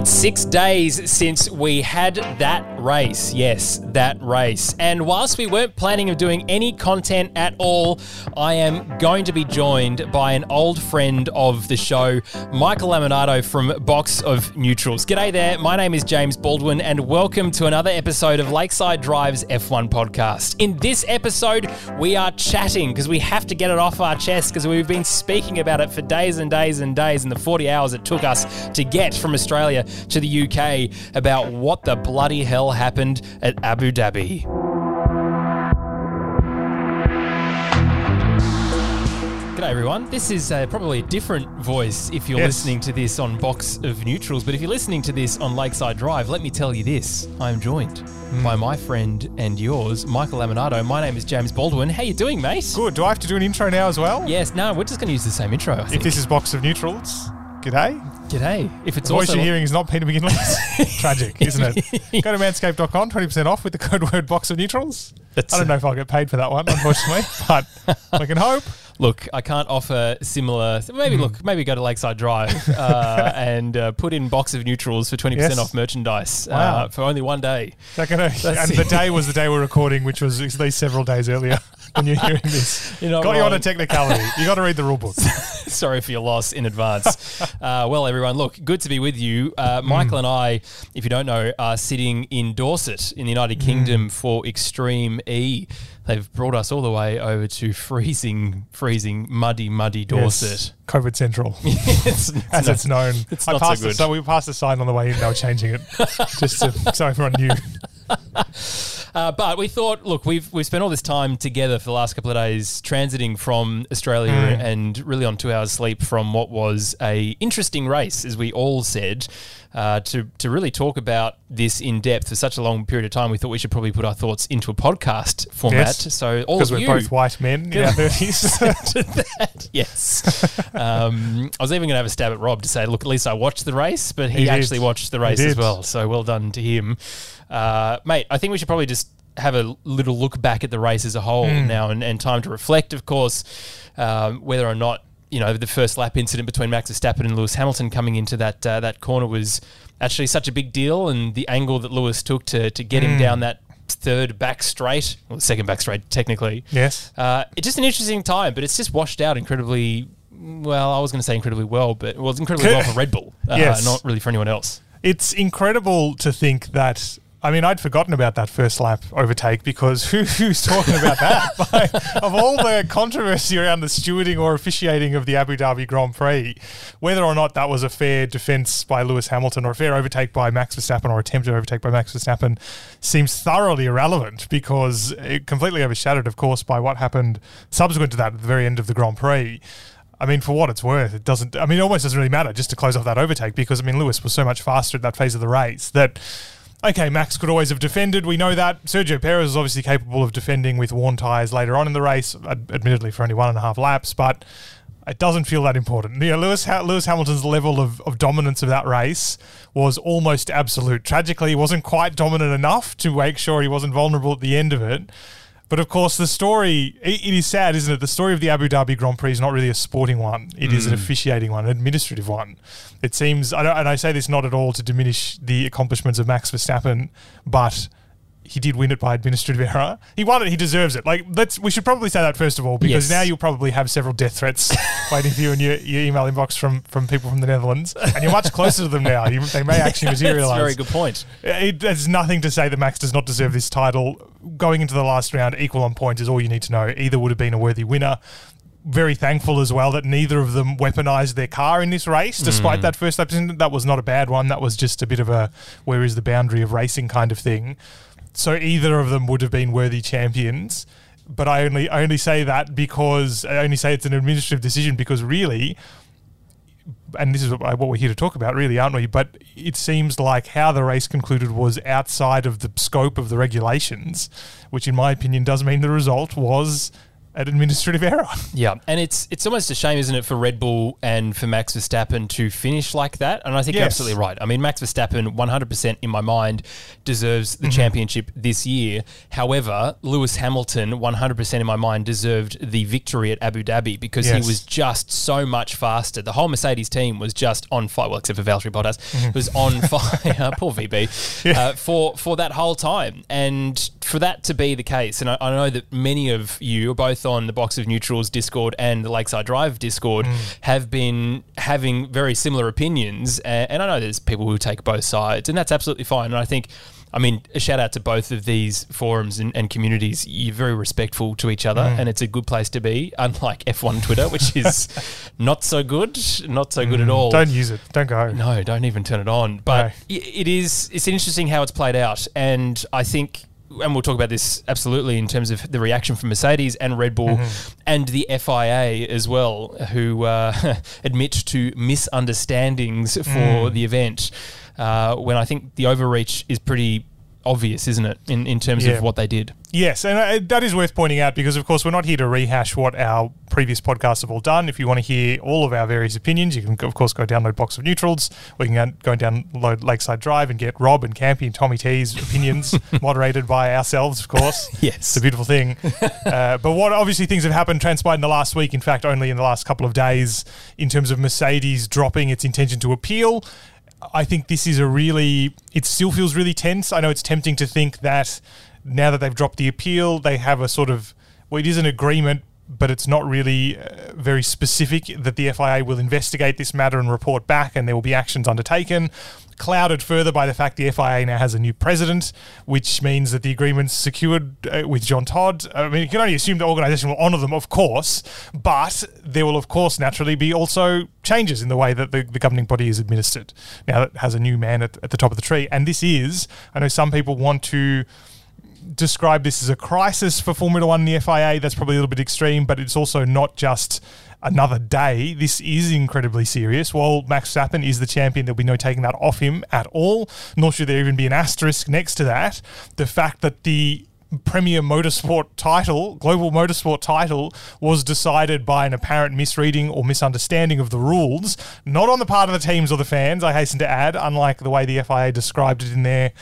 It's six days since we had that race. Yes, that race. And whilst we weren't planning of doing any content at all, I am going to be joined by an old friend of the show, Michael Lamonato from Box of Neutrals. G'day there. My name is James Baldwin, and welcome to another episode of Lakeside Drive's F1 podcast. In this episode, we are chatting because we have to get it off our chest because we've been speaking about it for days and days and days in the 40 hours it took us to get from Australia to the UK about what the bloody hell happened at Abu Dhabi. G'day everyone. This is uh, probably a different voice if you're Yes. listening to this on Box of Neutrals, but if you're listening to this on Lakeside Drive, let me tell you this: I am joined by my friend and yours, Michael Lamonato. My name is James Baldwin. How you doing, mate? Good. Do I have to do an intro now as well? Yes. No, we're just going to use the same intro. If this is Box of Neutrals, g'day. G'day. If it's The voice you're hearing is not Peter McGinley's. Tragic, isn't it? Go to manscaped.com, 20% off with the code word Box of Neutrals. That's- I don't know if I'll get paid for that one, unfortunately, but we can hope. Look, I can't offer similar. Maybe Hmm. look, maybe go to Lakeside Drive uh, and uh, put in box of neutrals for twenty percent Yes. off merchandise uh, for only one day. That gonna, and the day was the day we're recording, which was at least several days earlier when you're hearing this. You're not Got you on a technicality. You got to read the rule book. Sorry for your loss in advance. uh, well, everyone, look, good to be with you. Uh, Michael and I, if you don't know, are sitting in Dorset in the United Kingdom for Extreme E. They've brought us all the way over to freezing, freezing, muddy, muddy Dorset. COVID Central, it's, it's as not- it's known. it's I not so passed the- good. so we passed the sign on the way in. They were changing it just to, so everyone knew. Uh, but we thought, look, we've we've spent all this time together for the last couple of days, transiting from Australia and really on two hours sleep from what was a interesting race, as we all said. Uh, to to really talk about this in depth for such a long period of time, we thought we should probably put our thoughts into a podcast format. Yes. So all Because we're you, both white men in our 30s. Yes. um, I was even going to have a stab at Rob to say, look, at least I watched the race, but he, He did. actually watched the race as well. So well done to him. Uh, mate, I think we should probably just have a little look back at the race as a whole Hmm. now and, and time to reflect, of course, um, whether or not. You know, the first lap incident between Max Verstappen and Lewis Hamilton coming into that uh, that corner was actually such a big deal, and the angle that Lewis took to to get Hmm. him down that third back straight, or second back straight technically, yes. uh, it's just an interesting time, but it's just washed out incredibly. Well, I was going to say incredibly well, but it was incredibly well for Red Bull, uh, Yes. not really for anyone else. It's incredible to think that. I mean, I'd forgotten about that first lap overtake because who, who's talking about that? Like, of all the controversy around the stewarding or officiating of the Abu Dhabi Grand Prix, whether or not that was a fair defence by Lewis Hamilton or a fair overtake by Max Verstappen or attempted overtake by Max Verstappen seems thoroughly irrelevant because it completely overshadowed, of course, by what happened subsequent to that at the very end of the Grand Prix. I mean, for what it's worth, it doesn't. I mean, it almost doesn't really matter just to close off that overtake because I mean, Lewis was so much faster at that phase of the race that. Okay, Max could always have defended. We know that. Sergio Perez is obviously capable of defending with worn tyres later on in the race, uh, admittedly for only one and a half laps, but it doesn't feel that important. You know, Lewis, Lewis Hamilton's level of, of dominance of that race was almost absolute. Tragically, he wasn't quite dominant enough to make sure he wasn't vulnerable at the end of it. But of course, the story, it, it is sad, isn't it? The story of the Abu Dhabi Grand Prix is not really a sporting one. It is an mm. officiating one, an administrative one. It seems, I don't, and I say this not at all to diminish the accomplishments of Max Verstappen, but he did win it by administrative error. He won it. He deserves it. Like let's. We should probably say that first of all, because Yes. now you'll probably have several death threats waiting for you in your, your email inbox from from people from the Netherlands, and you're much closer to them now. You, they may actually a very good point. It, there's nothing to say that Max does not deserve this title. Going into the last round, equal on points is all you need to know. Either would have been a worthy winner. Very thankful as well that neither of them weaponized their car in this race, despite mm. that first lap. That was not a bad one. That was just a bit of a where is the boundary of racing kind of thing. So either of them would have been worthy champions. But I only only say that because I only say it's an administrative decision because really and this is what what we're here to talk about, really, aren't we? But it seems like how the race concluded was outside of the scope of the regulations, which, in my opinion, does mean the result was an administrative error. Yeah, and it's it's almost a shame, isn't it, for Red Bull and for Max Verstappen to finish like that? And I think you're absolutely right. I mean, Max Verstappen, 100% in my mind, deserves Mm-hmm. the championship this year. However, Lewis Hamilton, 100% in my mind, deserved the victory at Abu Dhabi because Yes. he was just so much faster. The whole Mercedes team was just on fire. Well, except for Valtteri Bottas, Mm-hmm. was on fire. Poor VB uh, for for that whole time, and for that to be the case, and I, I know that many of you, are both on the Box of Neutrals Discord and the Lakeside Drive Discord, mm. have been having very similar opinions, and, and I know there's people who take both sides, and that's absolutely fine. And I think. I mean, a shout out to both of these forums and, and communities. You're very respectful to each other, mm. and it's a good place to be, unlike F1 Twitter, which is not so good, not so good at mm. all. Don't use it. Don't go. No, don't even turn it on. But No. it is it's interesting how it's played out, and I think. And we'll talk about this absolutely in terms of the reaction from Mercedes and Red Bull and the FIA as well, who uh, admit to misunderstandings for the event. Uh, when I think the overreach is pretty obvious, isn't it, in, in terms Yeah. of what they did? Yes, and uh, that is worth pointing out because, of course, we're not here to rehash what our previous podcasts have all done. If you want to hear all of our various opinions, you can, of course, go download Box of Neutrals. We can go go and download Lakeside Drive and get Rob and Campy and Tommy T's opinions moderated by ourselves, of course. Yes. It's a beautiful thing. uh, but what obviously things have happened, transpired in the last week, in fact, only in the last couple of days, in terms of Mercedes dropping its intention to appeal. I think this is a really, it still feels really tense. I know it's tempting to think that now that they've dropped the appeal, they have a sort of, well, it is an agreement, but it's not really uh, very specific that the FIA will investigate this matter and report back and there will be actions undertaken. Clouded further by the fact the FIA now has a new president, which means that the agreement's secured uh, with Jean Todt. I mean, you can only assume the organisation will honour them, of course, but there will, of course, naturally be also changes in the way that the, the governing body is administered. Now it has a new man at, at the top of the tree. And this is, I know some people want to describe this as a crisis for Formula One and the FIA. That's probably a little bit extreme, but it's also not just another day. This is incredibly serious. While Max Verstappen is the champion, there'll be no taking that off him at all, nor should there even be an asterisk next to that. The fact that the Premier Motorsport title, global motorsport title, was decided by an apparent misreading or misunderstanding of the rules, not on the part of the teams or the fans, I hasten to add, unlike the way the FIA described it in their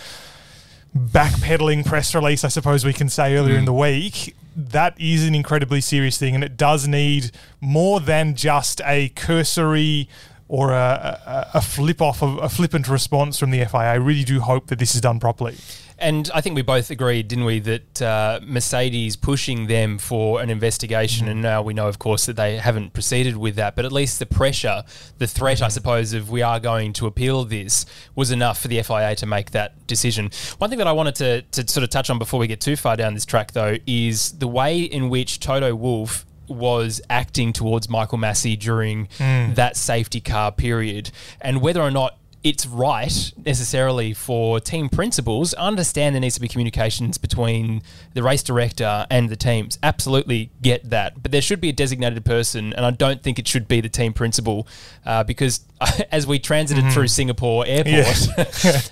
backpedaling press release, I suppose we can say earlier in mm. the week, that is an incredibly serious thing, and it does need more than just a cursory or a, a, a flip off of a flippant response from the FIA. I really do hope that this is done properly. And I think we both agreed, didn't we, that uh, Mercedes pushing them for an investigation, and now we know, of course, that they haven't proceeded with that, but at least the pressure, the threat, I suppose, of we are going to appeal this was enough for the FIA to make that decision. One thing that I wanted to, to sort of touch on before we get too far down this track, though, is the way in which Toto Wolff was acting towards Michael Masi during that safety car period, and whether or not it's right necessarily for team principals. Understand there needs to be communications between the race director and the teams. Absolutely get that. But there should be a designated person, and I don't think it should be the team principal uh, because as we transited through Singapore airport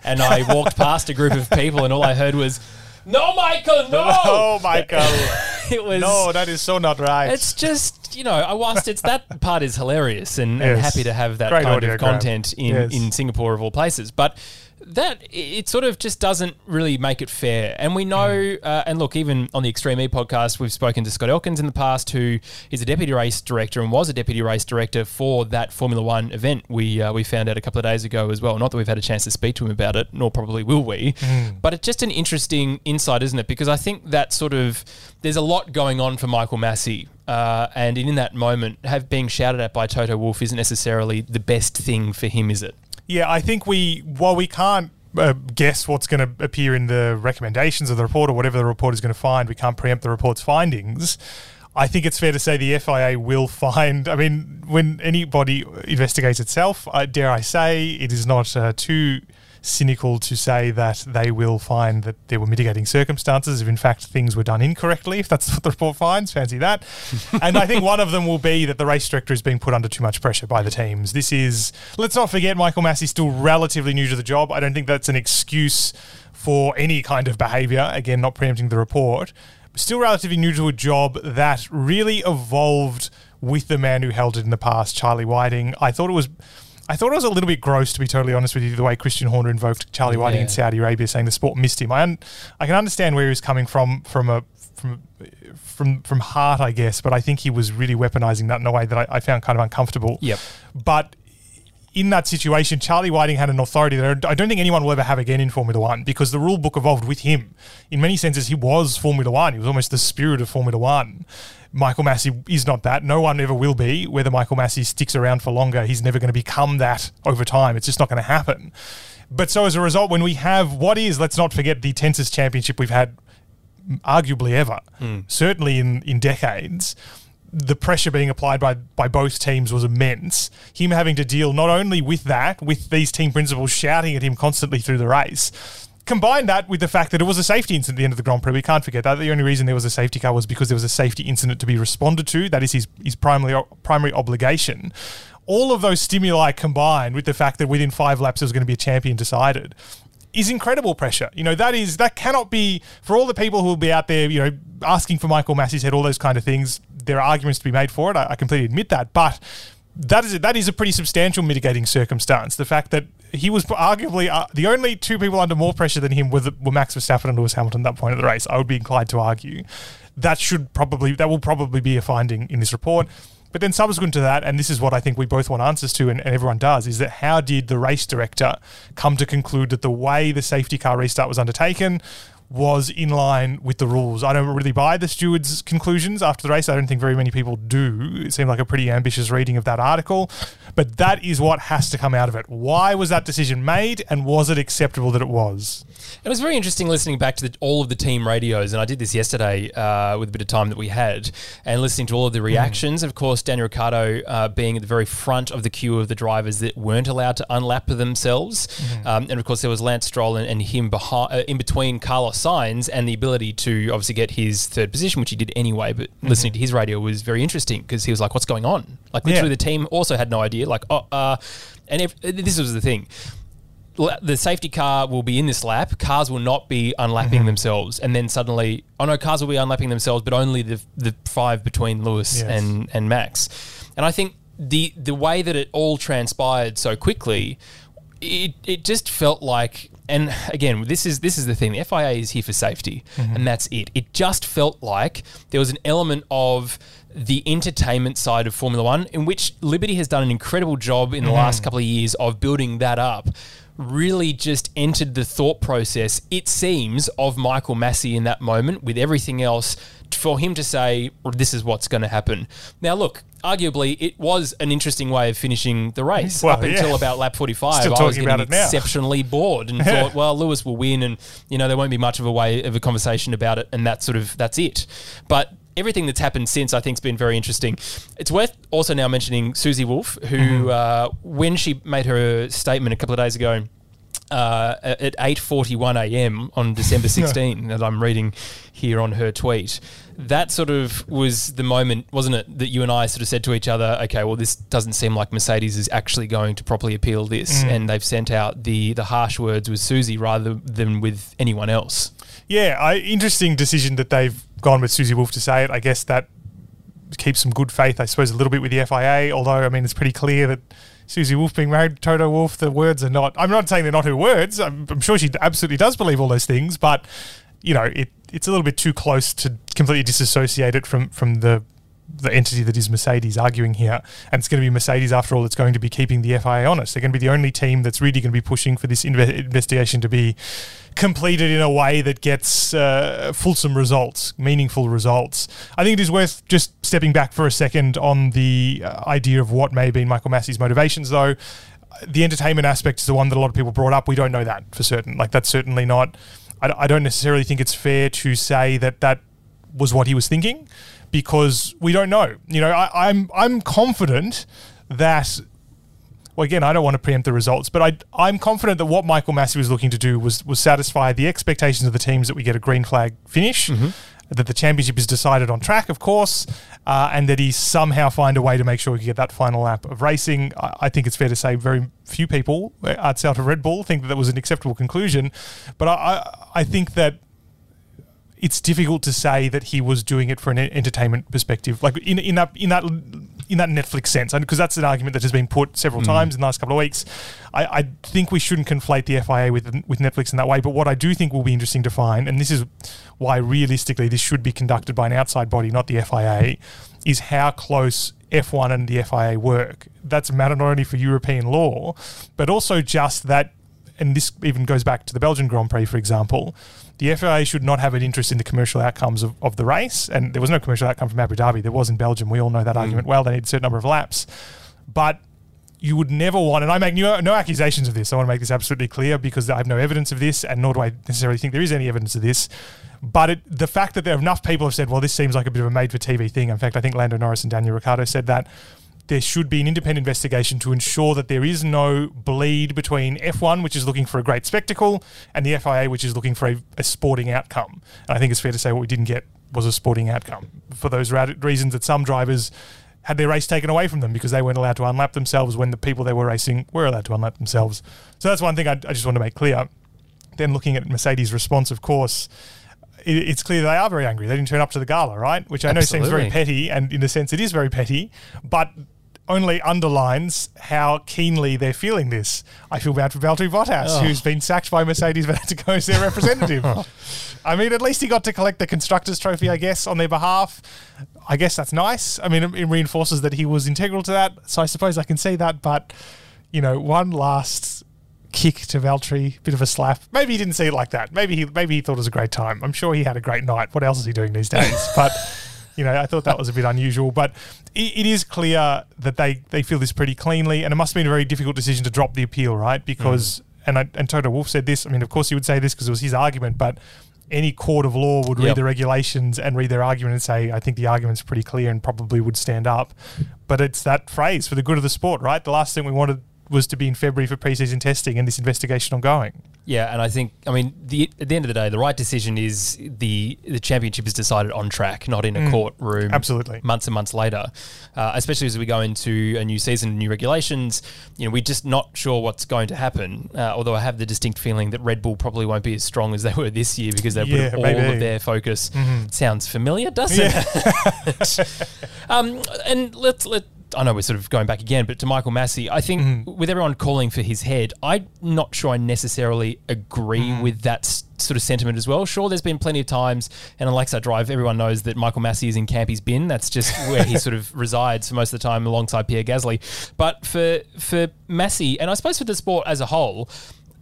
and I walked past a group of people, and all I heard was, No, Michael, no! Oh, Michael. it was. no, that is so not right. It's just you know, I whilst it's that part is hilarious and, and happy to have that Great kind of grab. content in, Yes. in Singapore of all places, but that it sort of just doesn't really make it fair. And we know, Mm. uh, and look, even on the Extreme E podcast, we've spoken to Scott Elkins in the past, who is a deputy race director and was a deputy race director for that Formula One event. We uh, we found out a couple of days ago as well. Not that we've had a chance to speak to him about it, nor probably will we. Mm. But it's just an interesting insight, isn't it? Because I think that sort of there's a lot going on for Michael Masi. Uh, and in that moment, have being shouted at by Toto Wolff isn't necessarily the best thing for him, is it? Yeah, I think we, while we can't uh, guess what's going to appear in the recommendations of the report or whatever the report is going to find, we can't preempt the report's findings. I think it's fair to say the FIA will find. I mean, when anybody investigates itself, I dare I say, it is not uh, too cynical to say that they will find that there were mitigating circumstances if in fact things were done incorrectly if that's what the report finds. Fancy that. And i think one of them will be that the race director is being put under too much pressure by the teams. This is let's not forget michael masi's still relatively new to the job. I don't think that's an excuse for any kind of behavior again not preempting the report. Still relatively new to a job that really evolved with the man who held it in the past, Charlie Whiting. I thought it was. I thought it was a little bit gross, to be totally honest with you, the way Christian Horner invoked Charlie Whiting in Saudi Arabia, saying the sport missed him. I, un- I can understand where he was coming from, from a from from from heart, I guess, but I think he was really weaponizing that in a way that I, I found kind of uncomfortable. Yep. But in that situation, Charlie Whiting had an authority that I don't think anyone will ever have again in Formula One because the rule book evolved with him. In many senses, he was Formula One. He was almost the spirit of Formula One. Michael Masi is not that. No one ever will be. Whether Michael Masi sticks around for longer, he's never going to become that over time. It's just not going to happen. But so as a result, when we have what is, let's not forget the tensest championship we've had arguably ever, hmm. certainly in, in decades. The pressure being applied by, by both teams was immense. Him having to deal not only with that, with these team principals shouting at him constantly through the race, combine that with the fact that it was a safety incident at the end of the Grand Prix. We can't forget that. The only reason there was a safety car was because there was a safety incident to be responded to. That is his, his primary, primary obligation. All of those stimuli combined with the fact that within five laps there was going to be a champion decided is incredible pressure. You know, that is that cannot be for all the people who will be out there, you know, asking for Michael Masi's head, all those kind of things. There are arguments to be made for it. I, I completely admit that, but that is that is a pretty substantial mitigating circumstance. The fact that he was arguably uh, the only two people under more pressure than him were, the, were Max Verstappen and Lewis Hamilton at that point of the race. I would be inclined to argue that should probably that will probably be a finding in this report. But then subsequent to that, and this is what I think we both want answers to, and, and everyone does, is that how did the race director come to conclude that the way the safety car restart was undertaken was in line with the rules? I don't really buy the steward's conclusions after the race. I don't think very many people do. It seemed like a pretty ambitious reading of that article. But that is what has to come out of it. Why was that decision made, and was it acceptable that it was? It was very interesting listening back to the, all of the team radios, and I did this yesterday uh, with a bit of time that we had, and listening to all of the reactions. Of course, Daniel Ricciardo uh, being at the very front of the queue of the drivers that weren't allowed to unlap themselves, um, and of course there was Lance Stroll and, and him behind, uh, in between Carlos Sainz, and the ability to obviously get his third position, which he did anyway. But listening to his radio was very interesting because he was like, "What's going on?" Like literally, Yeah. the team also had no idea. Like, oh, uh, and if, this was the thing the safety car will be in this lap. Cars will not be unlapping Mm-hmm. themselves, and then suddenly, oh no, cars will be unlapping themselves, but only the the five between Lewis Yes. and and Max. And I think the the way that it all transpired so quickly, it it just felt like. And again, this is this is the thing. The FIA is here for safety, Mm-hmm. and that's it. It just felt like there was an element of the entertainment side of Formula One, in which Liberty has done an incredible job in the Mm-hmm. last couple of years of building that up. Really, just entered the thought process. It seems of Michael Masi in that moment, with everything else, for him to say, "This is what's going to happen." Now, look, arguably, it was an interesting way of finishing the race Well, up until yeah. about lap forty-five. Still I was getting exceptionally bored and thought, well, Lewis will win, and you know there won't be much of a way of a conversation about it, and that sort of that's it. But everything that's happened since I think has been very interesting. It's worth also now mentioning Susie Wolff, who Mm-hmm. uh, when she made her statement a couple of days ago. Uh, at 8:41 a.m. on December 16, that I'm reading here on her tweet, that sort of was the moment, wasn't it, that you and I sort of said to each other, okay, well, this doesn't seem like Mercedes is actually going to properly appeal this, mm. and they've sent out the the harsh words with Susie rather than with anyone else. Yeah, I, interesting decision that they've gone with Susie Wolff to say it. I guess that keeps some good faith, I suppose, a little bit with the FIA. Although, I mean, it's pretty clear that Susie Wolff being married to Toto Wolff, the words are not. I'm not saying they're not her words. I'm, I'm sure she absolutely does believe all those things, but you know, it it's a little bit too close to completely disassociate it from from the the entity that is Mercedes arguing here. And it's going to be Mercedes, after all, that's going to be keeping the FIA honest. They're going to be the only team that's really going to be pushing for this inve- investigation to be completed in a way that gets uh, fulsome results, meaningful results. I think it is worth just stepping back for a second on the uh, idea of what may have been Michael Masi's motivations, though. The entertainment aspect is the one that a lot of people brought up. We don't know that for certain. Like, that's certainly not. I, I don't necessarily think it's fair to say that that was what he was thinking because we don't know. You know, I, I'm I'm confident that. Well, again, I don't want to preempt the results, but I, I'm confident that what Michael Masi was looking to do was was satisfy the expectations of the teams that we get a green flag finish, mm-hmm. That the championship is decided on track, of course, uh, and that he somehow find a way to make sure can get that final lap of racing. I, I think it's fair to say very few people outside of Red Bull think that that was an acceptable conclusion, but I, I, I think that it's difficult to say that he was doing it for an entertainment perspective, like in in that in that in that Netflix sense, because that's an argument that has been put several mm. times in the last couple of weeks. I, I, think we shouldn't conflate the FIA with with Netflix in that way. But what I do think will be interesting to find, and this is why realistically this should be conducted by an outside body, not the FIA, is how close F1 and the FIA work. That's a matter not only for European law, but also just that, and this even goes back to the Belgian Grand Prix, for example the FIA should not have an interest in the commercial outcomes of, of the race. And there was no commercial outcome from Abu Dhabi. There was in Belgium. We all know that mm. argument well. They need a certain number of laps. But you would never want, and I make no, no accusations of this. I want to make this absolutely clear because I have no evidence of this, and nor do I necessarily think there is any evidence of this. But it, the fact that there are enough people have said, well, this seems like a bit of a made for TV thing. In fact, I think Lando Norris and Daniel Ricciardo said that there should be an independent investigation to ensure that there is no bleed between F1, which is looking for a great spectacle, and the FIA, which is looking for a, a sporting outcome. And I think it's fair to say what we didn't get was a sporting outcome for those reasons that some drivers had their race taken away from them because they weren't allowed to unlap themselves when the people they were racing were allowed to unlap themselves. So that's one thing I, I just want to make clear. Then looking at Mercedes' response, of course, it's clear they are very angry. They didn't turn up to the gala, right? Which I know seems very petty, and in a sense, it is very petty. But only underlines how keenly they're feeling this. I feel bad for Valtteri Bottas, oh. who's been sacked by Mercedes but had to go as their representative. I mean, at least he got to collect the constructors' trophy, I guess, on their behalf. I guess that's nice. I mean, it, it reinforces that he was integral to that. So I suppose I can see that. But you know, one last kick to Valtteri, bit of a slap. Maybe he didn't see it like that. Maybe he maybe he thought it was a great time. I'm sure he had a great night. What else is he doing these days? But you know, I thought that was a bit unusual, but it, it is clear that they, they feel this pretty cleanly, and it must have been a very difficult decision to drop the appeal, right? Because, mm. and I, and Toto Wolff said this. I mean, of course, he would say this because it was his argument, but any court of law would yep. read the regulations and read their argument and say, I think the argument's pretty clear and probably would stand up. But it's that phrase for the good of the sport, right? The last thing we wanted was to be in February for preseason testing and this investigation ongoing. Yeah, and I think I mean the at the end of the day, the right decision is the the championship is decided on track, not in a mm, courtroom. Absolutely, months and months later, uh, especially as we go into a new season, new regulations. You know, we're just not sure what's going to happen. Uh, although I have the distinct feeling that Red Bull probably won't be as strong as they were this year because they yeah, put all maybe. of their focus. Mm-hmm. Sounds familiar, doesn't yeah. it? um, and let's let I know we're sort of going back again, but to Michael Masi, I think mm. with everyone calling for his head, I'm not sure I necessarily agree mm. with that sort of sentiment as well. Sure, there's been plenty of times, and on Lakeside Drive, everyone knows that Michael Masi is in Campy's bin. That's just where he sort of resides for most of the time alongside Pierre Gasly. But for for Masi, and I suppose for the sport as a whole,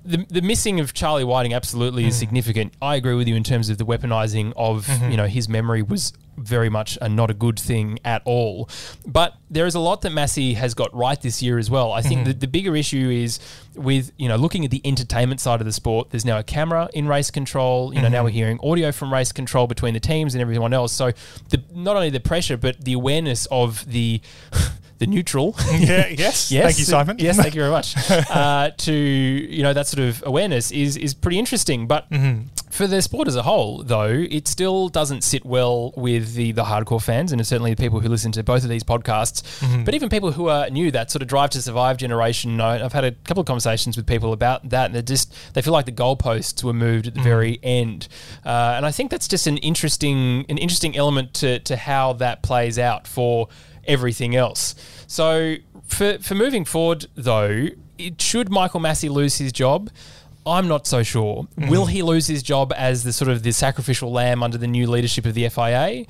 the, the missing of Charlie Whiting absolutely is significant. I agree with you in terms of the weaponizing of mm-hmm. you know his memory was very much a, not a good thing at all. But there is a lot that Masi has got right this year as well. I think mm-hmm. the, the bigger issue is with you know looking at the entertainment side of the sport. There's now a camera in race control. You know mm-hmm. now we're hearing audio from race control between the teams and everyone else. So the, not only the pressure but the awareness of the the neutral. yeah, yes. yes. Thank you, Simon. Yes, thank you very much. uh, to you know that sort of awareness is is pretty interesting. But mm-hmm. for the sport as a whole, though, it still doesn't sit well with the the hardcore fans and certainly the people who listen to both of these podcasts. Mm-hmm. But even people who are new, that sort of drive to survive generation. I've had a couple of conversations with people about that, and they just they feel like the goalposts were moved at the mm-hmm. very end. Uh, and I think that's just an interesting an interesting element to to how that plays out for everything else. So for for moving forward, though, it, should Michael Masi lose his job? I'm not so sure. Mm. Will he lose his job as the sort of the sacrificial lamb under the new leadership of the FIA?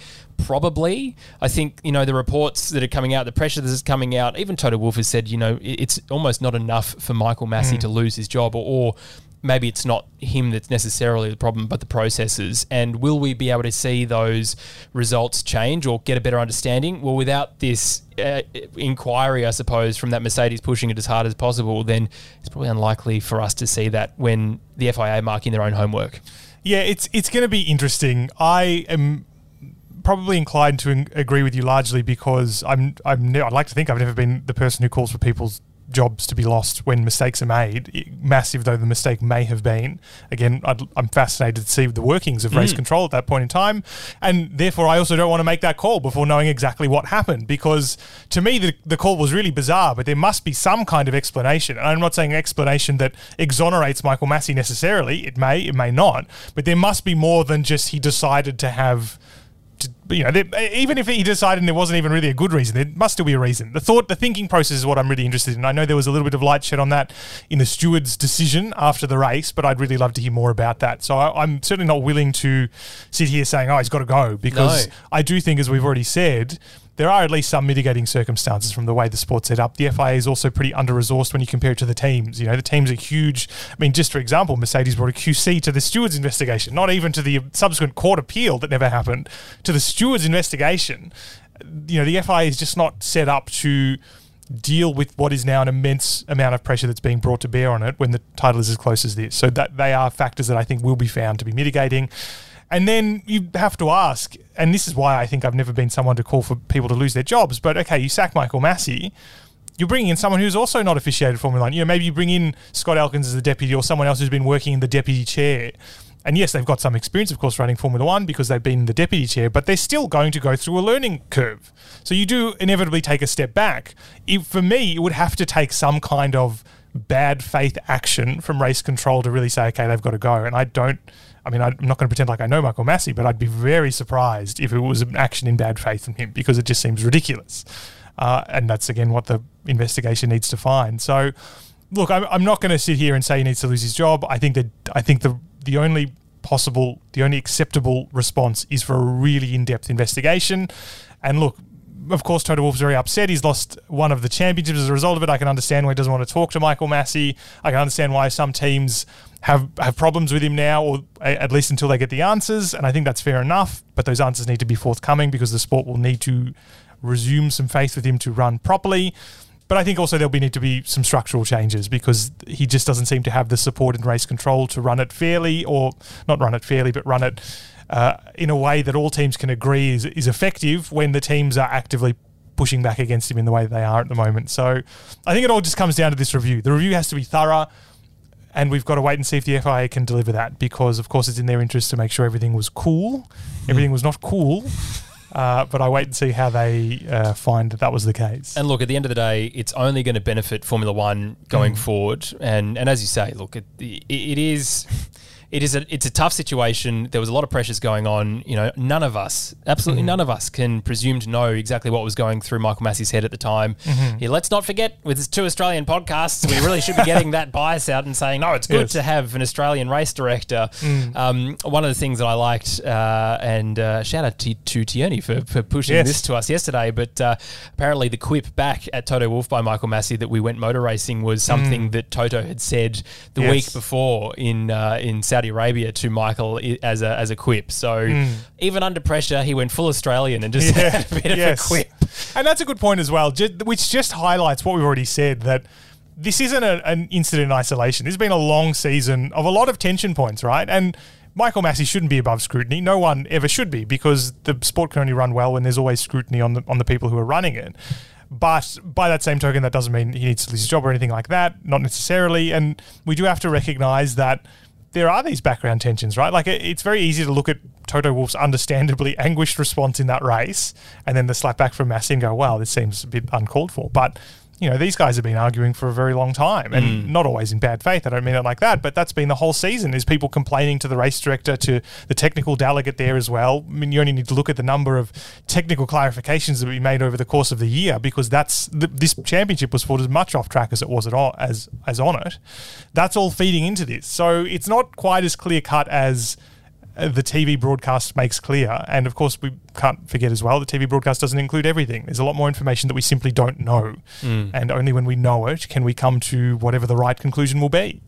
Probably. I think, you know, the reports that are coming out, the pressure that is coming out, even Toto Wolff has said, you know, it's almost not enough for Michael Masi mm. to lose his job or, or maybe it's not him that's necessarily the problem, but the processes. And will we be able to see those results change or get a better understanding? Well, without this uh, inquiry, I suppose, from that Mercedes pushing it as hard as possible, then it's probably unlikely for us to see that when the FIA marking their own homework. Yeah, it's it's going to be interesting. I am probably inclined to agree with you largely because I'm I'm ne- I'd like to think I've never been the person who calls for people's jobs to be lost when mistakes are made, massive though the mistake may have been. Again, I'd, I'm fascinated to see the workings of race mm. control at that point in time, and therefore I also don't want to make that call before knowing exactly what happened because to me the, the call was really bizarre. But there must be some kind of explanation, and I'm not saying explanation that exonerates Michael Masi necessarily. It may, it may not, but there must be more than just he decided to have to- you know, even if he decided and there wasn't even really a good reason, there must still be a reason. The thought, the thinking process is what I'm really interested in. I know there was a little bit of light shed on that in the steward's decision after the race, but I'd really love to hear more about that. So I, I'm certainly not willing to sit here saying, "Oh, he's got to go," because No. I do think, as we've already said. There are at least some mitigating circumstances from the way the sport's set up. The FIA is also pretty under resourced when you compare it to the teams. You know, the teams are huge. I mean, just for example, Mercedes brought a QC to the stewards' investigation, not even to the subsequent court appeal that never happened, to the stewards' investigation. You know, the FIA is just not set up to deal with what is now an immense amount of pressure that's being brought to bear on it when the title is as close as this. So that they are factors that I think will be found to be mitigating. And then you have to ask, and this is why I think I've never been someone to call for people to lose their jobs. But okay, you sack Michael Masi, you're bringing in someone who's also not officiated Formula One. You know, maybe you bring in Scott Elkins as the deputy or someone else who's been working in the deputy chair. And yes, they've got some experience, of course, running Formula One because they've been the deputy chair, but they're still going to go through a learning curve. So you do inevitably take a step back. If, for me, it would have to take some kind of bad faith action from race control to really say, okay, they've got to go. And I don't. I mean, I'm not going to pretend like I know Michael Masi, but I'd be very surprised if it was an action in bad faith from him because it just seems ridiculous. Uh, and that's again what the investigation needs to find. So, look, I'm, I'm not going to sit here and say he needs to lose his job. I think that I think the the only possible, the only acceptable response is for a really in depth investigation. And look, of course, Toto Wolff's very upset. He's lost one of the championships as a result of it. I can understand why he doesn't want to talk to Michael Masi. I can understand why some teams have have problems with him now, or at least until they get the answers. And I think that's fair enough. But those answers need to be forthcoming because the sport will need to resume some faith with him to run properly. But I think also there'll be need to be some structural changes because he just doesn't seem to have the support and race control to run it fairly, or not run it fairly, but run it uh, in a way that all teams can agree is, is effective when the teams are actively pushing back against him in the way they are at the moment. So I think it all just comes down to this review. The review has to be thorough, and we've got to wait and see if the FIA can deliver that because, of course, it's in their interest to make sure everything was cool. Everything was not cool. Uh, but I wait and see how they uh, find that that was the case. And look, at the end of the day, it's only going to benefit Formula One going Mm. forward. And and as you say, look, it, it, it is. It is a it's a tough situation. There was a lot of pressures going on. You know, none of us, absolutely Mm-hmm. none of us, can presume to know exactly what was going through Michael Masi's head at the time. Mm-hmm. Yeah, let's not forget, with his two Australian podcasts, we really should be getting that bias out and saying, no, it's good Yes. to have an Australian race director. Mm. Um, one of the things that I liked, uh, and uh, shout out to, to Tierney for, for pushing Yes. this to us yesterday, but uh, apparently the quip back at Toto Wolff by Michael Masi that we went motor racing was something that Toto had said the Mm. Yes. week before in uh, in Saudi Arabia to Michael as a as a quip. So even under pressure, he went full Australian and just Mm. Yeah, had a bit yes. of a quip. And that's a good point as well, which just highlights what we've already said that this isn't a, an incident in isolation. This has been a long season of a lot of tension points, right? And Michael Masi shouldn't be above scrutiny. No one ever should be because the sport can only run well when there's always scrutiny on the on the people who are running it. But by that same token, that doesn't mean he needs to lose his job or anything like that. Not necessarily. And we do have to recognise that there are these background tensions, right? Like it, it's very easy to look at Toto Wolff's understandably anguished response in that race, and then the slap back from Masi and go, "Wow, this seems a bit uncalled for." But you know, these guys have been arguing for a very long time, and mm. not always in bad faith. I don't mean it like that, but that's been the whole season: is people complaining to the race director, to the technical delegate there as well. I mean, you only need to look at the number of technical clarifications that we made over the course of the year, because that's th- this championship was fought as much off track as it was at all, as as on it. That's all feeding into this, so it's not quite as clear cut as the TV broadcast makes clear. And of course, we can't forget as well the TV broadcast doesn't include everything. There's a lot more information that we simply don't know. Mm. And only when we know it can we come to whatever the right conclusion will be.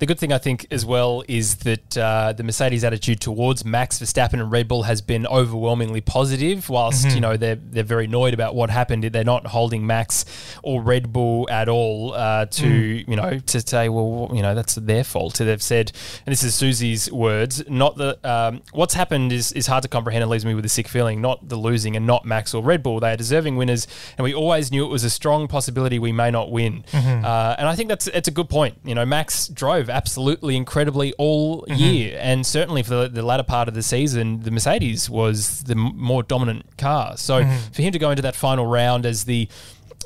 The good thing I think as well is that uh, the Mercedes attitude towards Max Verstappen and Red Bull has been overwhelmingly positive. Whilst Mm-hmm. you know they're they're very annoyed about what happened, they're not holding Max or Red Bull at all uh, to Mm. you know to say well you know that's their fault. They've said, and this is Susie's words, not the um, what's happened is is hard to comprehend and leaves me with a sick feeling. Not the losing and not Max or Red Bull. They are deserving winners, and we always knew it was a strong possibility we may not win. Mm-hmm. Uh, and I think that's it's a good point. You know, Max drove absolutely incredibly all Mm-hmm. year, and certainly for the, the latter part of the season, the Mercedes was the m- more dominant car. So Mm-hmm. for him to go into that final round as the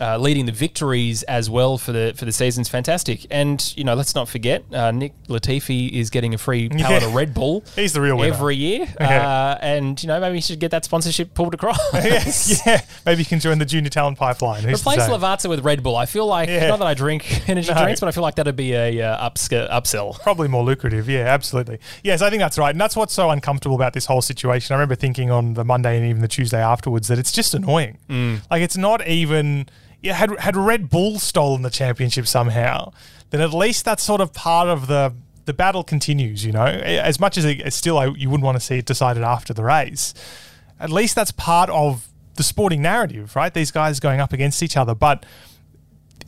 uh, leading the victories as well for the for the season's fantastic. And you know, let's not forget, uh, Nick Latifi is getting a free pallet Yeah. of Red Bull. He's the real winner. every year. Yeah. Uh, and you know, maybe he should get that sponsorship pulled across. yes, yeah. Maybe you can join the junior talent pipeline. Who's Replace? Lavazza with Red Bull. I feel like Yeah. not that I drink energy No. drinks, but I feel like that'd be a uh, upsc- upsell. Probably more lucrative. Yeah, absolutely. Yes, I think that's right. And that's what's so uncomfortable about this whole situation. I remember thinking on the Monday and even the Tuesday afterwards that it's just annoying. Like it's not even yeah, had had Red Bull stolen the championship somehow, then at least that's sort of part of the the battle continues, you know. As much as it, still I, you wouldn't want to see it decided after the race. At least that's part of the sporting narrative, right? These guys going up against each other, but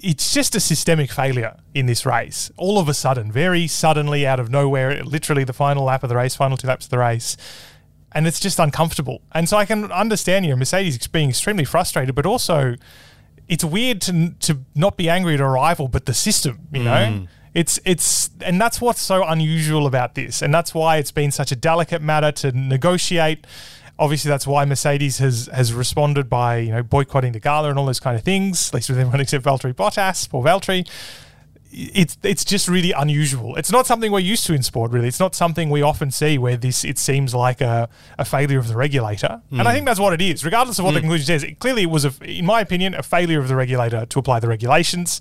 it's just a systemic failure in this race. All of a sudden, very suddenly, out of nowhere, literally the final lap of the race, final two laps of the race, and it's just uncomfortable. And so I can understand you, Mercedes being extremely frustrated, but also it's weird to to not be angry at a rival, but the system. You know, mm. it's it's and that's what's so unusual about this, and that's why it's been such a delicate matter to negotiate. Obviously, that's why Mercedes has has responded by you know boycotting the gala and all those kind of things. At least with everyone except Valtteri Bottas, poor Valtteri it's it's just really unusual. It's not something we're used to in sport, really. It's not something we often see where this it seems like a, a failure of the regulator. And I hmm. think that's what it is, regardless of what the hmm. conclusion says. It, clearly, it was, a, in my opinion, a failure of the regulator to apply the regulations.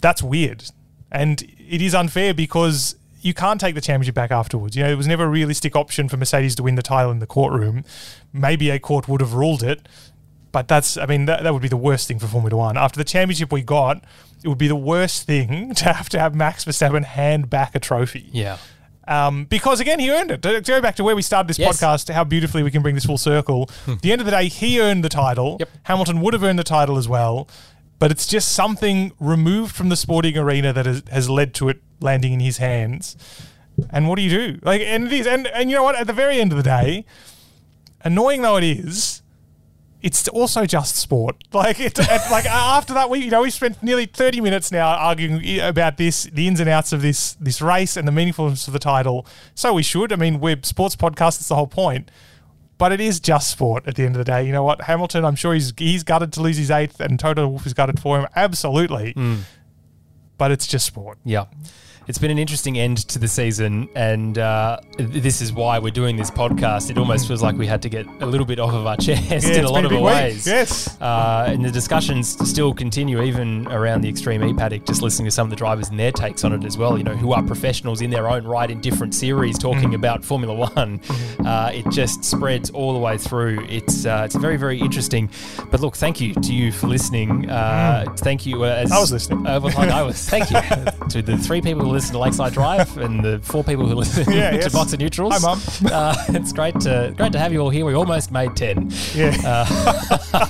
That's weird, and it is unfair because you can't take the championship back afterwards. You know, it was never a realistic option for Mercedes to win the title in the courtroom. Maybe a court would have ruled it, but that's, I mean, that, that would be the worst thing for Formula One. After the championship we got, it would be the worst thing to have to have Max Verstappen hand back a trophy. Yeah. Um, because again, he earned it. To go back to where we started this Yes. podcast, how beautifully we can bring this full circle. At the end of the day, he earned the title. Yep. Hamilton would have earned the title as well. But it's just something removed from the sporting arena that has, has led to it landing in his hands. And what do you do? Like, and it is, and, and you know what? At the very end of the day, annoying though it is, it's also just sport. Like it, like after that, we you know we spent nearly thirty minutes now arguing about this, the ins and outs of this this race and the meaningfulness of the title. So we should. I mean, we're sports podcast. It's the whole point. But it is just sport at the end of the day. You know what, Hamilton? I'm sure he's he's gutted to lose his eighth, and Toto Wolff is gutted for him. Absolutely. Mm. But it's just sport. Yeah. It's been an interesting end to the season, and uh, this is why we're doing this podcast. It almost feels like we had to get a little bit off of our chest in a lot of a week. ways. Yes. Uh, and the discussions still continue, even around the Extreme E paddock, just listening to some of the drivers and their takes on it as well, you know, who are professionals in their own right in different series talking about Formula One. Uh, it just spreads all the way through. It's uh, it's very, very interesting. But look, thank you to you for listening. Uh, Thank you. Uh, as, I was listening. I was. Thank you to the three people who listen to Lakeside Drive and the four people who listen Yeah, to yes. Box and Neutrals. Hi, Mum. Uh, it's great to great to have you all here. We almost made ten. Yeah.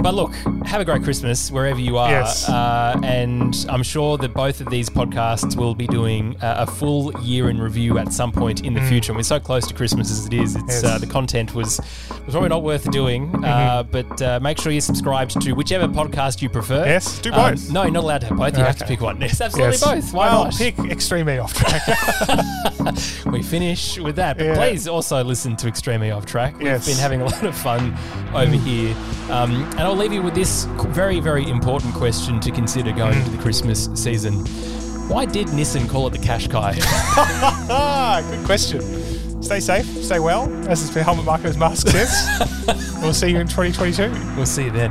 But look, have a great Christmas wherever you are. Yes. Uh, and I'm sure that both of these podcasts will be doing uh, a full year in review at some point in the future. And we're so close to Christmas as it is. It's Mm. Yes. uh, the content was was probably not worth doing. Uh, but uh, make sure you're subscribed to whichever podcast you prefer. Yes, do Um, both. no, you're not allowed to have both. You have to pick one. Yes, absolutely Yes. both. Why well, not? Pick Extreme E off track. we finish with that. But Yeah. please also listen to Extremely Off Track. We've Yes. been having a lot of fun over here. Um, and I'll leave you with this very, very important question to consider going into the Christmas season. Why did Nissan call it the Qashqai? good question. Stay safe, stay well, as the helmet Marco's mask says. we'll see you in 2022. we'll see you then.